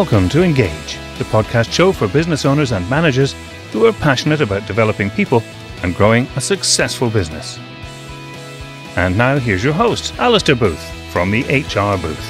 Welcome to Engage, the podcast show for business owners and managers who are passionate about developing people and growing a successful business. And now here's your host, Alistair Booth from the HR Booth.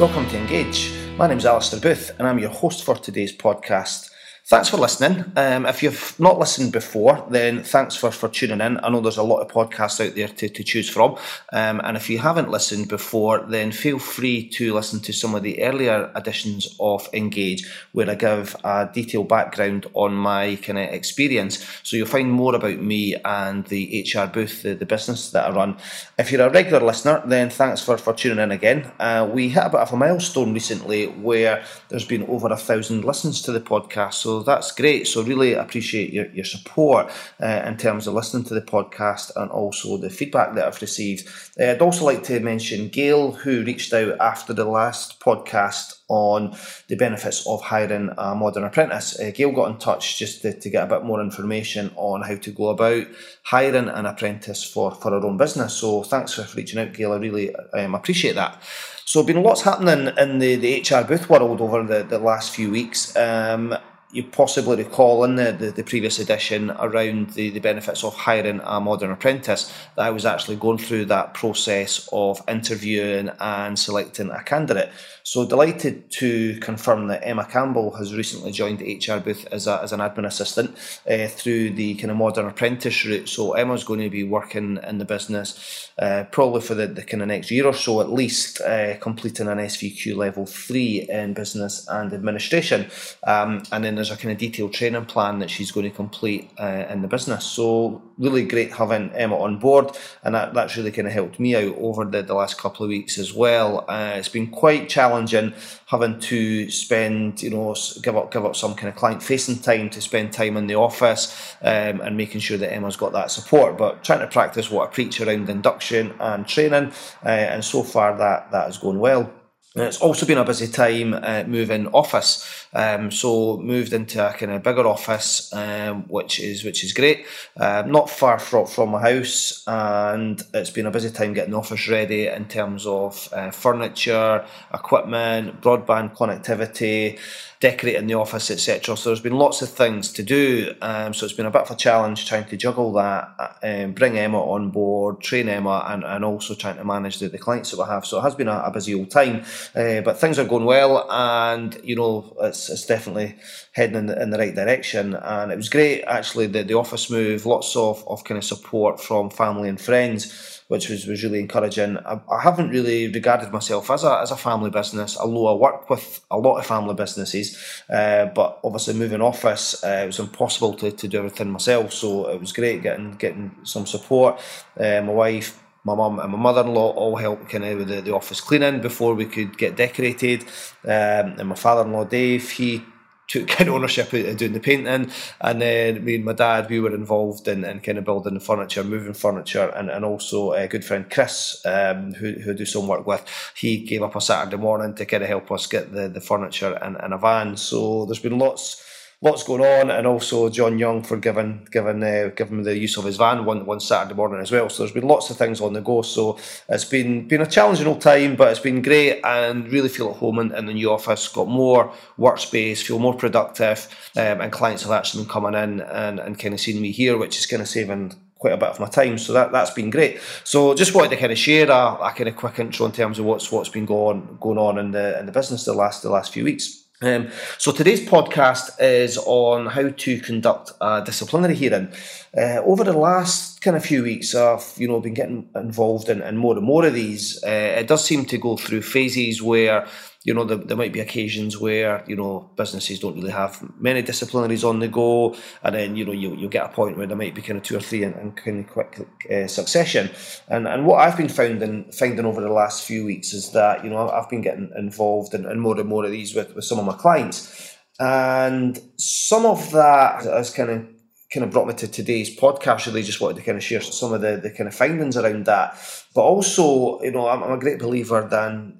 Welcome to Engage. My name is Alistair Booth and I'm your host for today's podcast. Thanks for listening. Um, if you've not listened before, then thanks for, for tuning in. I know there's a lot of podcasts out there to, to choose from. Um, and if you haven't listened before, then feel free to listen to some of the earlier editions of Engage, where I give a detailed background on my kind of experience. So you'll find more about me and the HR booth, the, the business that I run. If you're a regular listener, then thanks for, for tuning in again. Uh, we hit a bit of a milestone recently where there's been over a thousand listens to the podcast. So that's great. So really appreciate your, your support uh, in terms of listening to the podcast and also the feedback that I've received. Uh, I'd also like to mention Gail, who reached out after the last podcast on the benefits of hiring a modern apprentice. Uh, Gail got in touch just to, to, get a bit more information on how to go about hiring an apprentice for, for our own business. So thanks for reaching out, Gail. I really um, appreciate that. So, been a lots happening in the, the HR booth world over the, the last few weeks. Um, you possibly recall in the, the, the, previous edition around the, the benefits of hiring a modern apprentice that I was actually going through that process of interviewing and selecting a candidate. So delighted to confirm that Emma Campbell has recently joined HR booth as, a, as an admin assistant uh, through the kind of modern apprentice route. So Emma's going to be working in the business uh, probably for the, the kind of next year or so at least, uh, completing an SVQ level three in business and administration. Um, and then there's a kind of detailed training plan that she's going to complete uh, in the business. So really great having Emma on board, and that, that's really kind of helped me out over the, the last couple of weeks as well. Uh, it's been quite challenging having to spend, you know, give up give up some kind of client facing time to spend time in the office um, and making sure that Emma's got that support. But trying to practice what I preach around induction and training, uh, and so far that that is going well. It's also been a busy time uh, moving office, um, so moved into a kind of bigger office, um, which is which is great. Uh, not far from from my house, and it's been a busy time getting the office ready in terms of uh, furniture, equipment, broadband connectivity decorating the office, etc. So there's been lots of things to do. Um, so it's been a bit of a challenge trying to juggle that, um, bring Emma on board, train Emma, and, and also trying to manage the, the clients that we have. So it has been a, a busy old time, uh, but things are going well, and you know it's, it's definitely heading in the, in the right direction. And it was great actually the, the office move, lots of, of kind of support from family and friends which was, was really encouraging. I, I, haven't really regarded myself as a, as a family business, although I work with a lot of family businesses. Uh, but obviously, moving office, uh, it was impossible to, to do everything myself. So it was great getting getting some support. Uh, my wife my mum and my mother-in-law all helped kind of with the, the office cleaning before we could get decorated. Um, and my father-in-law Dave, he took kind of ownership of doing the painting, and then me and my dad we were involved in, in kind of building the furniture, moving furniture, and, and also a good friend Chris, um, who who I do some work with, he gave up a Saturday morning to kind of help us get the the furniture in, in a van. So there's been lots lots going on, and also John Young for giving giving uh, giving the use of his van one one Saturday morning as well. So there's been lots of things on the go. So it's been been a challenging old time, but it's been great, and really feel at home in, in the new office. Got more workspace, feel more productive, um, and clients have actually been coming in and, and kind of seeing me here, which is kind of saving quite a bit of my time. So that that's been great. So just wanted to kind of share a, a kind of quick intro in terms of what's what's been going going on in the in the business the last the last few weeks. Um, so today's podcast is on how to conduct a disciplinary hearing. Uh, over the last kind of few weeks, I've you know been getting involved in, in more and more of these. Uh, it does seem to go through phases where you know, there, there might be occasions where, you know, businesses don't really have many disciplinaries on the go. And then, you know, you, you'll get a point where there might be kind of two or three in, in kind of quick uh, succession. And and what I've been finding, finding over the last few weeks is that, you know, I've been getting involved in, in more and more of these with, with some of my clients. And some of that has kind of kind of brought me to today's podcast. Really, just wanted to kind of share some of the, the kind of findings around that. But also, you know, I'm, I'm a great believer than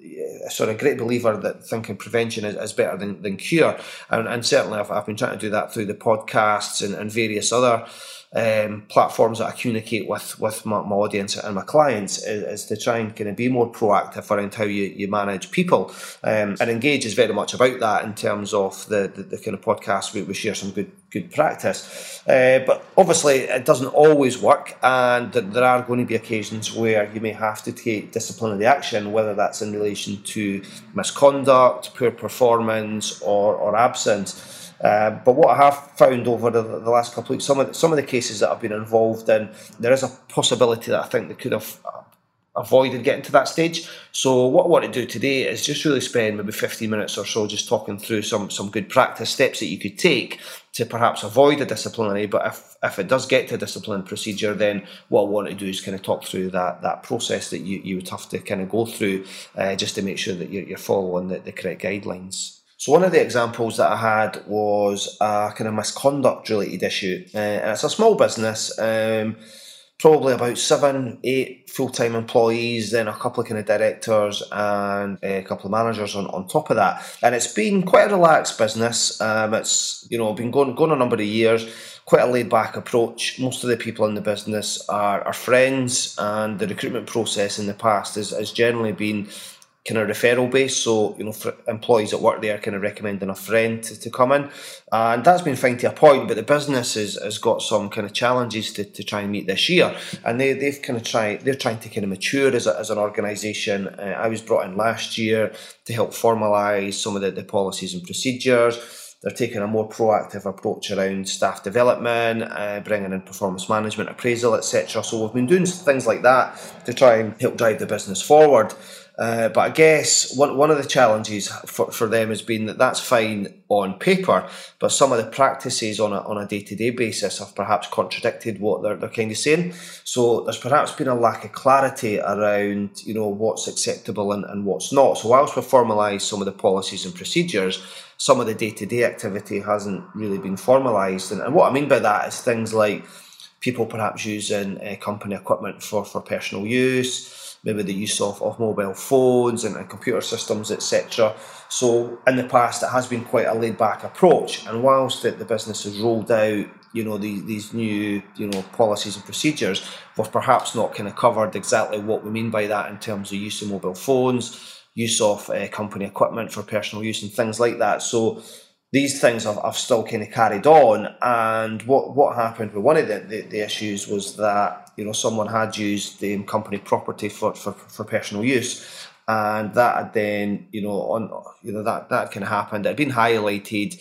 sorry, a great believer that thinking prevention is, is better than, than cure. And, and certainly I've, I've been trying to do that through the podcasts and, and various other um, platforms that I communicate with with my, my audience and my clients is, is, to try and kind of be more proactive around how you, you manage people. Um, and Engage is very much about that in terms of the, the, the kind of podcast. We, we share some good good practice. Uh, but obviously, it doesn't always work, and there are going to be occasions where you may have to take disciplinary action, whether that's in relation to misconduct, poor performance, or, or absence. Uh, but what I have found over the, the, last couple of weeks, some of the, some of the cases that I've been involved in, there is a possibility that I think they could have avoided getting to that stage. So what I want to do today is just really spend maybe 15 minutes or so just talking through some some good practice steps that you could take to perhaps avoid a disciplinary. But if, if it does get to a discipline procedure, then what I want to do is kind of talk through that that process that you, you would have to kind of go through uh, just to make sure that you're, you're following the, the correct guidelines. So one of the examples that I had was a kind of misconduct related issue, uh, and it's a small business. Um, probably about seven, eight full time employees, then a couple of kind of directors and a couple of managers on, on top of that. And it's been quite a relaxed business. Um, it's you know been going going a number of years. Quite a laid back approach. Most of the people in the business are, are friends, and the recruitment process in the past has, has generally been kind of referral base. So, you know, for employees that work there kind of recommending a friend to, to come in. And that's been fine to a point, but the business has, has got some kind of challenges to, to try and meet this year. And they, they've kind of tried, they're trying to kind of mature as, a, as an organisation. Uh, I was brought in last year to help formalise some of the, the policies and procedures. They're taking a more proactive approach around staff development, uh, bringing in performance management, appraisal, etc. So we've been doing things like that to try and help drive the business forward. Uh, but I guess one, one of the challenges for, for them has been that that's fine on paper, but some of the practices on a, on a day-to-day basis have perhaps contradicted what they're, they're kind of saying. So there's perhaps been a lack of clarity around, you know, what's acceptable and, and what's not. So whilst we've formalised some of the policies and procedures, some of the day-to-day activity hasn't really been formalised. And, and what I mean by that is things like people perhaps using uh, company equipment for, for personal use, maybe the use of, of mobile phones and, and computer systems, etc. So in the past, it has been quite a laid back approach. And whilst the, the business has rolled out, you know, these, these new, you know, policies and procedures, we've perhaps not kind of covered exactly what we mean by that in terms of use of mobile phones, use of uh, company equipment for personal use and things like that. So these things have, have still kind of carried on. And what, what happened with one of the, the, the issues was that you know someone had used the company property for, for, for personal use. And that had then you know on you know that that can happen it had been highlighted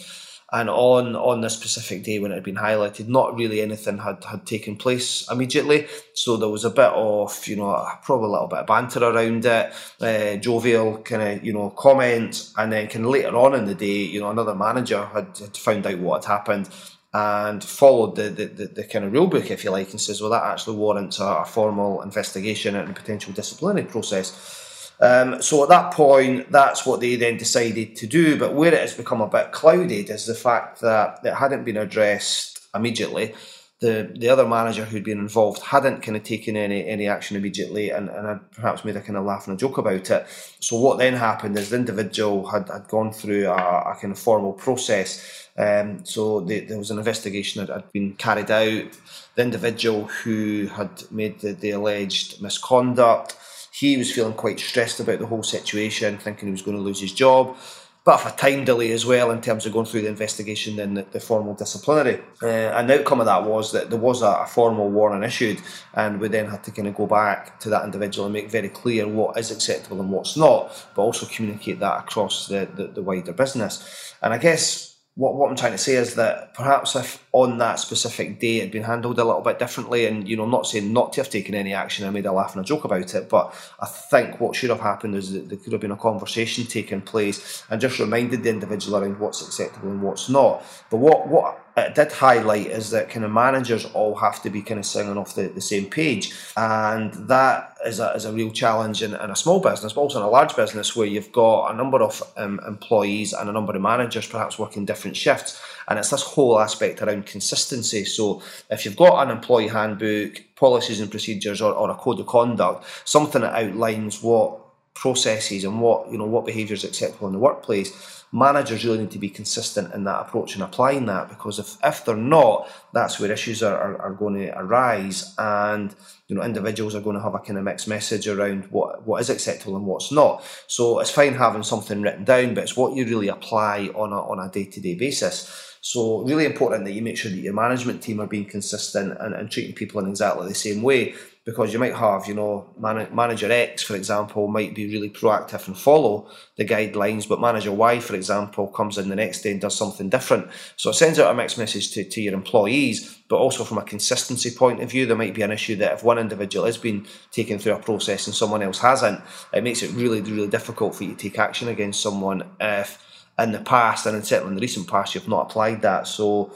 and on on this specific day when it had been highlighted not really anything had had taken place immediately. So there was a bit of you know probably a little bit of banter around it uh, jovial kind of you know comment. And then kind of later on in the day you know another manager had, had found out what had happened and followed the, the, the, the, kind of rule book, if you like, and says, well, that actually warrants a, a formal investigation and a potential disciplinary process. Um, so at that point, that's what they then decided to do. But where it has become a bit clouded is the fact that it hadn't been addressed immediately. The the other manager who'd been involved hadn't kind of taken any any action immediately and, and had perhaps made a kind of laugh and a joke about it. So what then happened is the individual had, had gone through a, a kind of formal process um, so the, there was an investigation that had been carried out. The individual who had made the, the alleged misconduct, he was feeling quite stressed about the whole situation, thinking he was going to lose his job. But of a time delay as well in terms of going through the investigation and the, the formal disciplinary. Uh, and the outcome of that was that there was a, a, formal warning issued, and we then had to kind of go back to that individual and make very clear what is acceptable and what's not, but also communicate that across the, the, the wider business. And I guess what, what I'm trying to say is that perhaps if on that specific day it had been handled a little bit differently, and you know, not saying not to have taken any action, I made a laugh and a joke about it, but I think what should have happened is that there could have been a conversation taking place and just reminded the individual around what's acceptable and what's not. But what what it did highlight is that kind of managers all have to be kind of singing off the, the same page. And that is a, is a real challenge in, in a small business, but also in a large business where you've got a number of um, employees and a number of managers perhaps working different shifts. And it's this whole aspect around consistency. So if you've got an employee handbook, policies and procedures, or, or a code of conduct, something that outlines what processes and what you know what behaviours acceptable in the workplace managers really need to be consistent in that approach and applying that because if, if they're not, that's where issues are, are, are going to arise and you know individuals are going to have a kind of mixed message around what, what is acceptable and what's not. So it's fine having something written down, but it's what you really apply on a, on a day-to-day basis. So really important that you make sure that your management team are being consistent and, and treating people in exactly the same way because you might have, you know, man- manager X, for example, might be really proactive and follow the guidelines, but manager Y, for example, comes in the next day and does something different. So it sends out a mixed message to, to your employees, but also from a consistency point of view, there might be an issue that if one individual has been taken through a process and someone else hasn't, it makes it really, really difficult for you to take action against someone if in the past and certainly in the recent past you've not applied that. So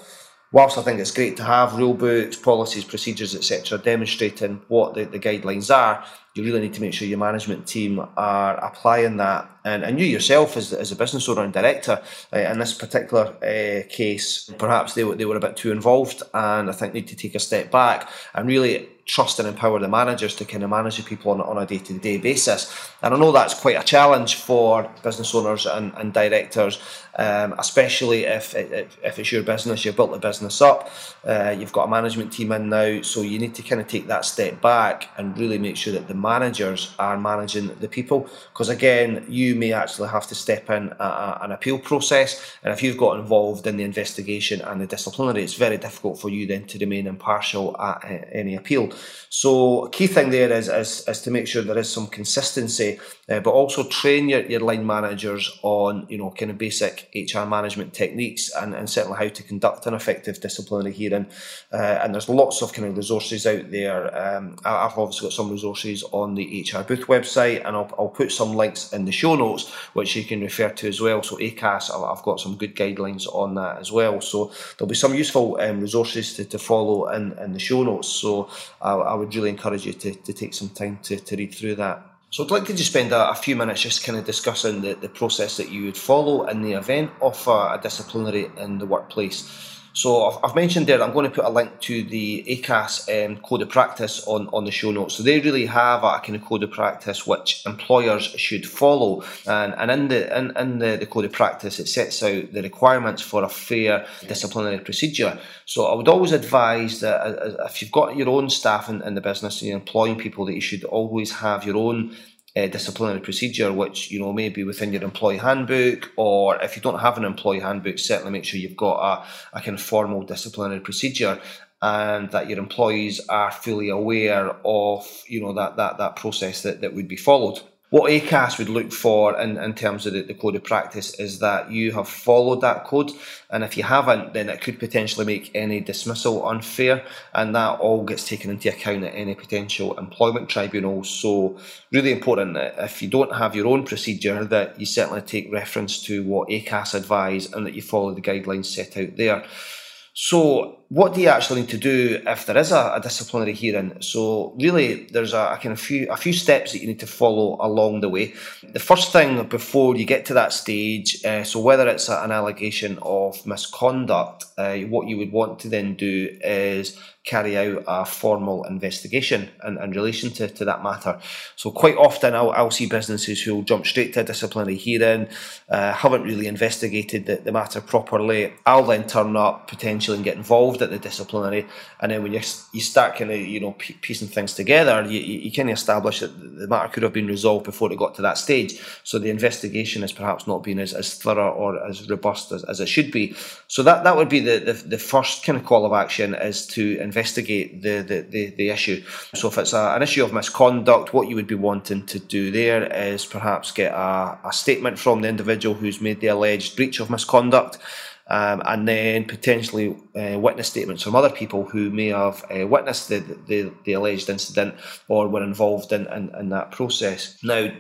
whilst I think it's great to have rule books, policies, procedures, etc., demonstrating what the, the guidelines are, you really need to make sure your management team are applying that. And, and you yourself, as, as a business owner and director, uh, in this particular uh, case, perhaps they, they were a bit too involved and I think need to take a step back and really trust and empower the managers to kind of manage the people on, on a day to day basis. And I know that's quite a challenge for business owners and, and directors, um, especially if, if, it's your business, you've built the business up, uh, you've got a management team in now, so you need to kind of take that step back and really make sure that the managers are managing the people. Because again, you may actually have to step in a, a, an appeal process, and if you've got involved in the investigation and the disciplinary, it's very difficult for you then to remain impartial at uh, any appeal. So, key thing there is, is, is to make sure there is some consistency, uh, but also train your, your line managers on, you know, kind of basic HR management techniques and, and certainly how to conduct an effective disciplinary hearing. Uh, and there's lots of kind of resources out there. Um, I've obviously got some resources on the HR Booth website, and I'll, I'll put some links in the show notes, which you can refer to as well. So, ACAS, I've got some good guidelines on that as well. So, there'll be some useful um, resources to, to follow in, in the show notes. So, I, I would really encourage you to, to take some time to, to read through that. So I'd like to just spend a, a, few minutes just kind of discussing the, the process that you would follow in the event of a, a disciplinary in the workplace. So I've, I've, mentioned there I'm going to put a link to the ACAS um, code of practice on, on the show notes. So they really have a kind of code of practice which employers should follow. And, and in the in, in the, the code of practice it sets out the requirements for a fair disciplinary procedure. So I would always advise that uh, uh, if you've got your own staff in, in the business and you're employing people that you should always have your own uh, disciplinary procedure, which you know maybe within your employee handbook, or if you don't have an employee handbook, certainly make sure you've got a, a kind of formal disciplinary procedure, and that your employees are fully aware of you know that that that process that, that would be followed what ACAS would look for in, in terms of the, the, code of practice is that you have followed that code. And if you haven't, then it could potentially make any dismissal unfair. And that all gets taken into account at any potential employment tribunal. So, really important that if you don't have your own procedure, that you certainly take reference to what ACAS advise and that you follow the guidelines set out there. So, what do you actually need to do if there is a, a disciplinary hearing? So, really, there's a, a, kind of few a few steps that you need to follow along the way. The first thing before you get to that stage, uh, so whether it's a, an allegation of misconduct, uh, what you would want to then do is carry out a formal investigation in, in relation to, to that matter. So quite often I'll, I'll see businesses who'll jump straight to a disciplinary hearing, uh, haven't really investigated the, the matter properly. I'll then turn up potentially and get involved at the disciplinary, and then when you you start kind of you know piecing things together, you, you, kind of establish that the matter could have been resolved before it got to that stage. So the investigation has perhaps not been as, as thorough or as robust as, as it should be. So that, that would be the, the, the first kind of call of action is to investigate the, the, the, the issue. So if it's a, an issue of misconduct, what you would be wanting to do there is perhaps get a, a statement from the individual who's made the alleged breach of misconduct. Um, and then potentially uh, witness statements from other people who may have uh, witnessed the, the, the, alleged incident or were involved in, in, in, that process. Now,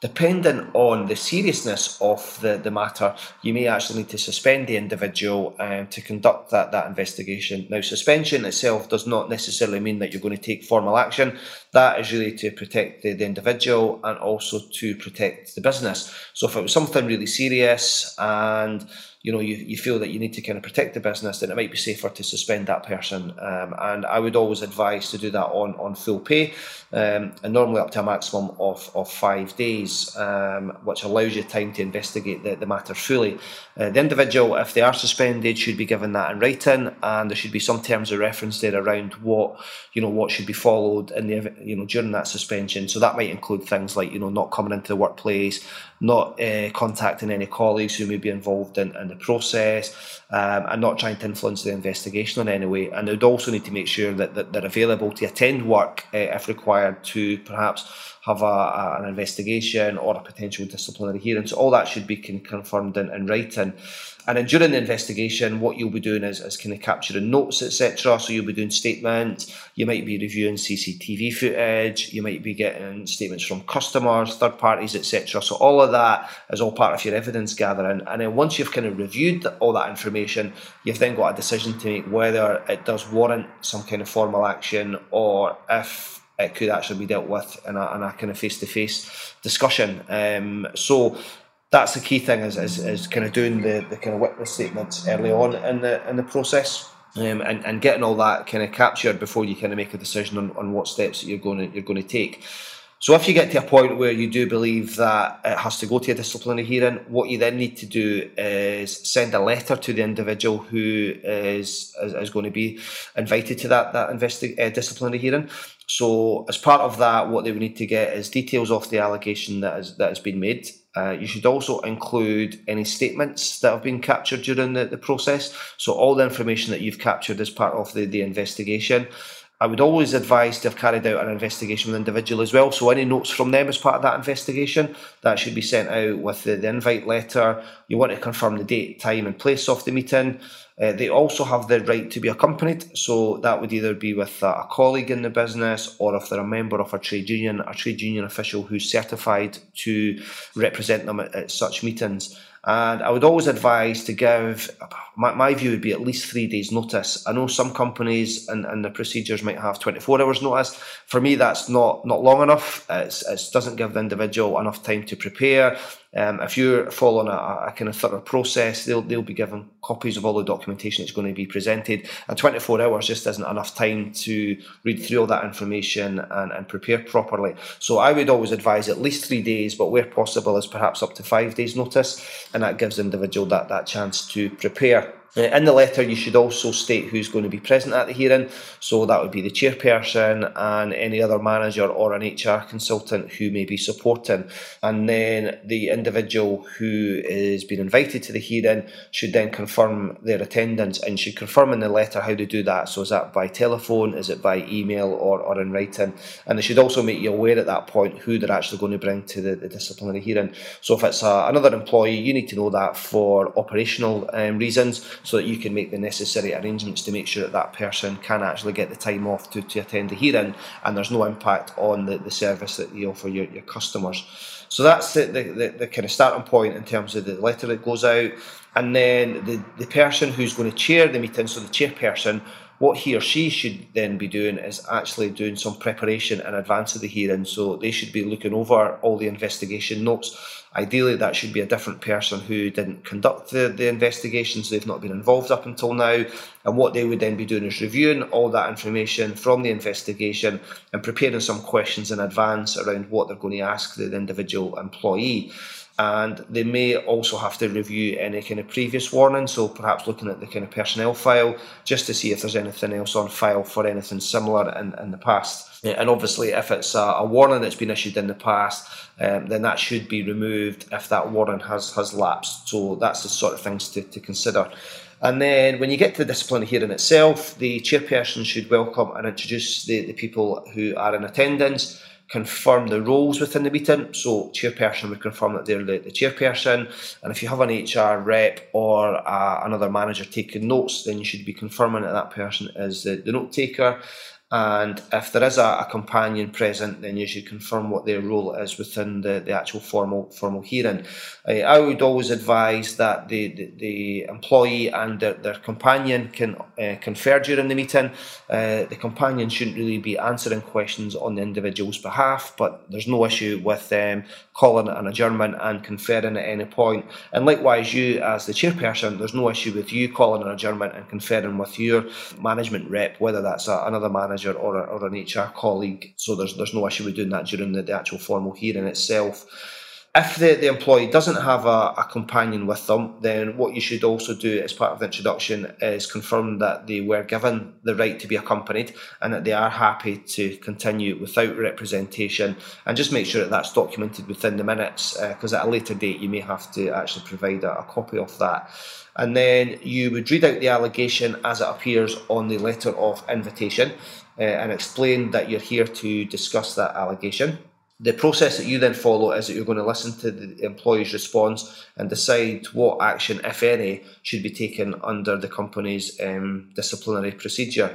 Depending on the seriousness of the, the matter, you may actually need to suspend the individual um, to conduct that, that investigation. Now, suspension itself does not necessarily mean that you're going to take formal action. That is really to protect the, the individual and also to protect the business. So, if it was something really serious and you know you, you feel that you need to kind of protect the business, then it might be safer to suspend that person. Um, and I would always advise to do that on, on full pay, um, and normally up to a maximum of, of five days, um, which allows you time to investigate the, the matter fully. Uh, the individual, if they are suspended, should be given that in writing, and there should be some terms of reference there around what you know what should be followed in the you know during that suspension. So that might include things like you know not coming into the workplace, not uh, contacting any colleagues who may be involved in, in the process, um, and not trying to influence the investigation in any way. And they would also need to make sure that, that they're available to attend work uh, if required to perhaps have a, a, an investigation or a potential disciplinary hearing. So all that should be con- confirmed in, in writing. And then during the investigation, what you'll be doing is, is kind of capturing notes, etc. So you'll be doing statements, you might be reviewing CCTV footage, you might be getting statements from customers, third parties, etc. So all of that is all part of your evidence gathering. And then once you've kind of reviewed all that information, you've then got a decision to make whether it does warrant some kind of formal action or if it could actually be dealt with in a, in a kind of face-to-face discussion. Um, so that's the key thing is, is, is kind of doing the, the kind of witness statements early on in the in the process. Um, and, and getting all that kind of captured before you kind of make a decision on, on what steps that you're going to you're going to take. So if you get to a point where you do believe that it has to go to a disciplinary hearing, what you then need to do is send a letter to the individual who is is, is going to be invited to that that investi- uh, disciplinary hearing. So as part of that, what they would need to get is details of the allegation that is that has been made. Uh, you should also include any statements that have been captured during the, the process. So all the information that you've captured as part of the, the investigation. I would always advise to have carried out an investigation with the individual as well. So any notes from them as part of that investigation, that should be sent out with the, the invite letter. You want to confirm the date, time and place of the meeting. Uh, they also have the right to be accompanied, so that would either be with a, colleague in the business or if they're a member of a trade union, a trade union official who's certified to represent them at, at such meetings. And I would always advise to give, my, my view would be at least three days' notice. I know some companies and, and the procedures might have 24 hours' notice. For me, that's not, not long enough. It's, it doesn't give the individual enough time to prepare. Um, if you're following a, a, kind of thorough process, they'll, they'll be given copies of all the documentation that's going to be presented. And 24 hours just isn't enough time to read through all that information and, and prepare properly. So I would always advise at least three days, but where possible is perhaps up to five days' notice. And that gives the individual that, that chance to prepare. Uh, in the letter, you should also state who's going to be present at the hearing. So that would be the chairperson and any other manager or an HR consultant who may be supporting. And then the individual who is being invited to the hearing should then confirm their attendance and should confirm in the letter how to do that. So is that by telephone, is it by email or, or in writing? And they should also make you aware at that point who they're actually going to bring to the, the disciplinary hearing. So if it's a, another employee, you need to know that for operational um, reasons so that you can make the necessary arrangements to make sure that that person can actually get the time off to, to attend the hearing and there's no impact on the, the service that you offer your, your customers. So that's the, the, the, the kind of starting point in terms of the letter that goes out. And then the, the person who's going to chair the meeting, so the chairperson, what he or she should then be doing is actually doing some preparation in advance of the hearing. So they should be looking over all the investigation notes. Ideally, that should be a different person who didn't conduct the, the investigations, they've not been involved up until now. And what they would then be doing is reviewing all that information from the investigation and preparing some questions in advance around what they're going to ask the individual employee and they may also have to review any kind of previous warning. So perhaps looking at the kind of personnel file just to see if there's anything else on file for anything similar in, in the past. And obviously, if it's a, a warning that's been issued in the past, um, then that should be removed if that warning has has lapsed. So that's the sort of things to, to consider. And then when you get to the disciplinary hearing itself, the chairperson should welcome and introduce the, the people who are in attendance confirm the roles within the meeting. So, chairperson would confirm that they're the, the chairperson, and if you have an HR rep or uh, another manager taking notes, then you should be confirming that that person is the, the note taker. And if there is a, a, companion present, then you should confirm what their role is within the, the actual formal formal hearing. Uh, I would always advise that the, the, the employee and their, their companion can uh, confer during the meeting. Uh, the companion shouldn't really be answering questions on the individual's behalf, but there's no issue with them calling an adjournment and conferring at any point. And likewise, you as the chairperson, there's no issue with you calling an adjournment and conferring with your management rep, whether that's a, another manager manager or, a, or an HR colleague. So there's there's no issue with doing that during the, the actual formal hearing itself. If the, the employee doesn't have a, a companion with them, then what you should also do as part of the introduction is confirm that they were given the right to be accompanied and that they are happy to continue without representation and just make sure that that's documented within the minutes because uh, at a later date you may have to actually provide a, a copy of that and then you would read out the allegation as it appears on the letter of invitation uh, and explain that you're here to discuss that allegation. The process that you then follow is that you're going to listen to the employee's response and decide what action, if any, should be taken under the company's um, disciplinary procedure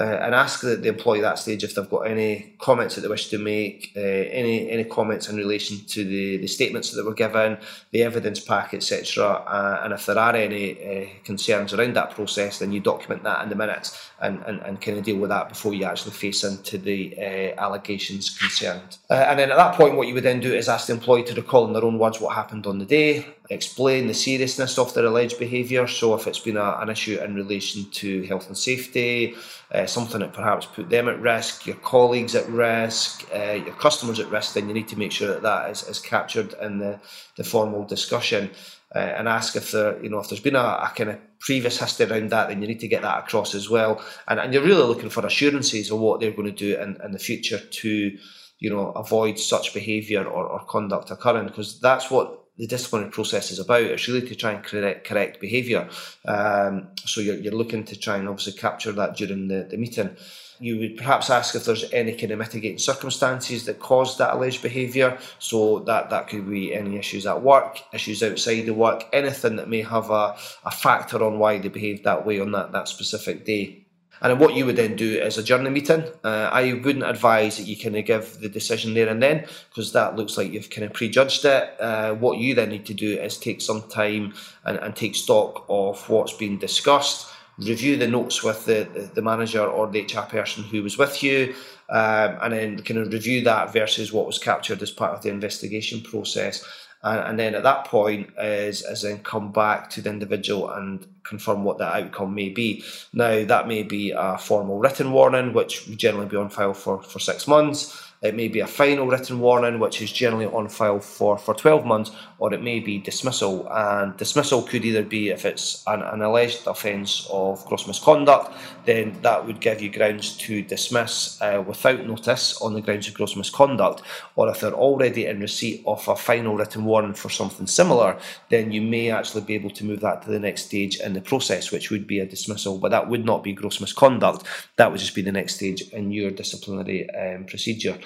uh, and ask the, the, employee at that stage if they've got any comments that they wish to make, uh, any any comments in relation to the, the statements that were given, the evidence pack, etc. Uh, and if there are any uh, concerns around that process, then you document that in the minutes and, and, and kind of deal with that before you actually face into the uh, allegations concerned. Uh, and then at that point, what you would then do is ask the employee to recall in their own words what happened on the day, explain the seriousness of their alleged behaviour. So if it's been a, an issue in relation to health and safety, uh, something that perhaps put them at risk, your colleagues at risk, uh, your customers at risk, then you need to make sure that that is, is captured in the, the formal discussion. Uh, and ask if there, you know, if there's been a, a, kind of previous history around that, then you need to get that across as well. And, and you're really looking for assurances of what they're going to do in, in the future to, you know, avoid such behaviour or, or conduct occurring, because that's what the disciplinary process is about. It's really to try and correct, correct behaviour. Um, so you're, you're looking to try and obviously capture that during the, the meeting. You would perhaps ask if there's any kind of mitigating circumstances that caused that alleged behaviour. So that, that could be any issues at work, issues outside the work, anything that may have a, a factor on why they behaved that way on that, that specific day. And what you would then do is adjourn the meeting. Uh, I wouldn't advise that you kind of give the decision there and then because that looks like you've kind of prejudged it. Uh, what you then need to do is take some time and, and take stock of what's been discussed, review the notes with the, the, the manager or the HR person who was with you, um, and then kind of review that versus what was captured as part of the investigation process and, and then at that point is is then come back to the individual and confirm what that outcome may be. Now that may be a formal written warning, which would generally be on file for, for six months. It may be a final written warning, which is generally on file for, for 12 months, or it may be dismissal. And dismissal could either be if it's an, an alleged offence of gross misconduct, then that would give you grounds to dismiss uh, without notice on the grounds of gross misconduct. Or if they're already in receipt of a final written warning for something similar, then you may actually be able to move that to the next stage in the process, which would be a dismissal. But that would not be gross misconduct, that would just be the next stage in your disciplinary um, procedure.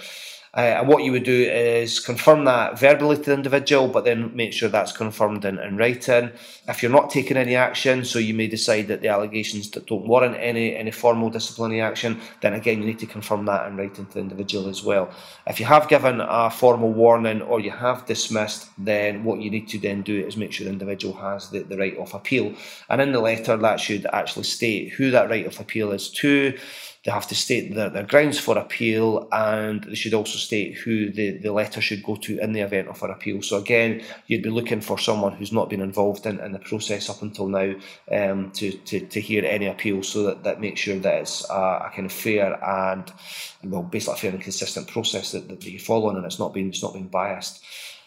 Uh, and what you would do is confirm that verbally to the individual, but then make sure that's confirmed in, in writing. If you're not taking any action, so you may decide that the allegations that don't warrant any any formal disciplinary action, then again you need to confirm that in writing to the individual as well. If you have given a formal warning or you have dismissed, then what you need to then do is make sure the individual has the, the right of appeal. And in the letter, that should actually state who that right of appeal is to they have to state their, their grounds for appeal and they should also state who the, the letter should go to in the event of an appeal. So again, you'd be looking for someone who's not been involved in, in the process up until now um, to, to, to hear any appeal so that, that makes sure that it's a, a kind of fair and well basically a fair and consistent process that, that you follow and it's not being it's not being biased.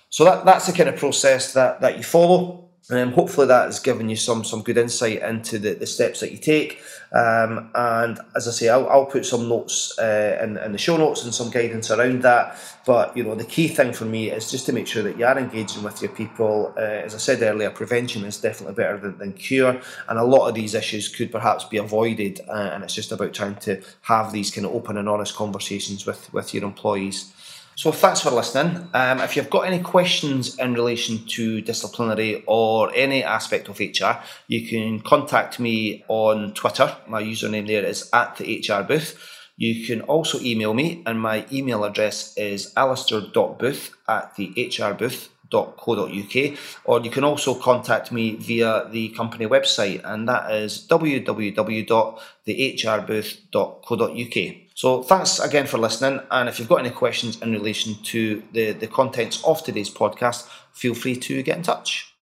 So that, that's the kind of process that, that you follow. Um, hopefully that has given you some some good insight into the, the steps that you take. Um, and as I say, I'll, I'll put some notes uh, in, in the show notes and some guidance around that. But you know, the key thing for me is just to make sure that you are engaging with your people. Uh, as I said earlier, prevention is definitely better than, than cure, and a lot of these issues could perhaps be avoided. Uh, and it's just about trying to have these kind of open and honest conversations with with your employees. So thanks for listening. Um, if you've got any questions in relation to disciplinary or any aspect of HR, you can contact me on Twitter. My username there is at the HR booth. You can also email me, and my email address is alistair.booth at the hrbooth.co.uk, or you can also contact me via the company website, and that is www.thehrbooth.co.uk. So thanks again for listening, and if you've got any questions in relation to the, the contents of today's podcast, feel free to get in touch.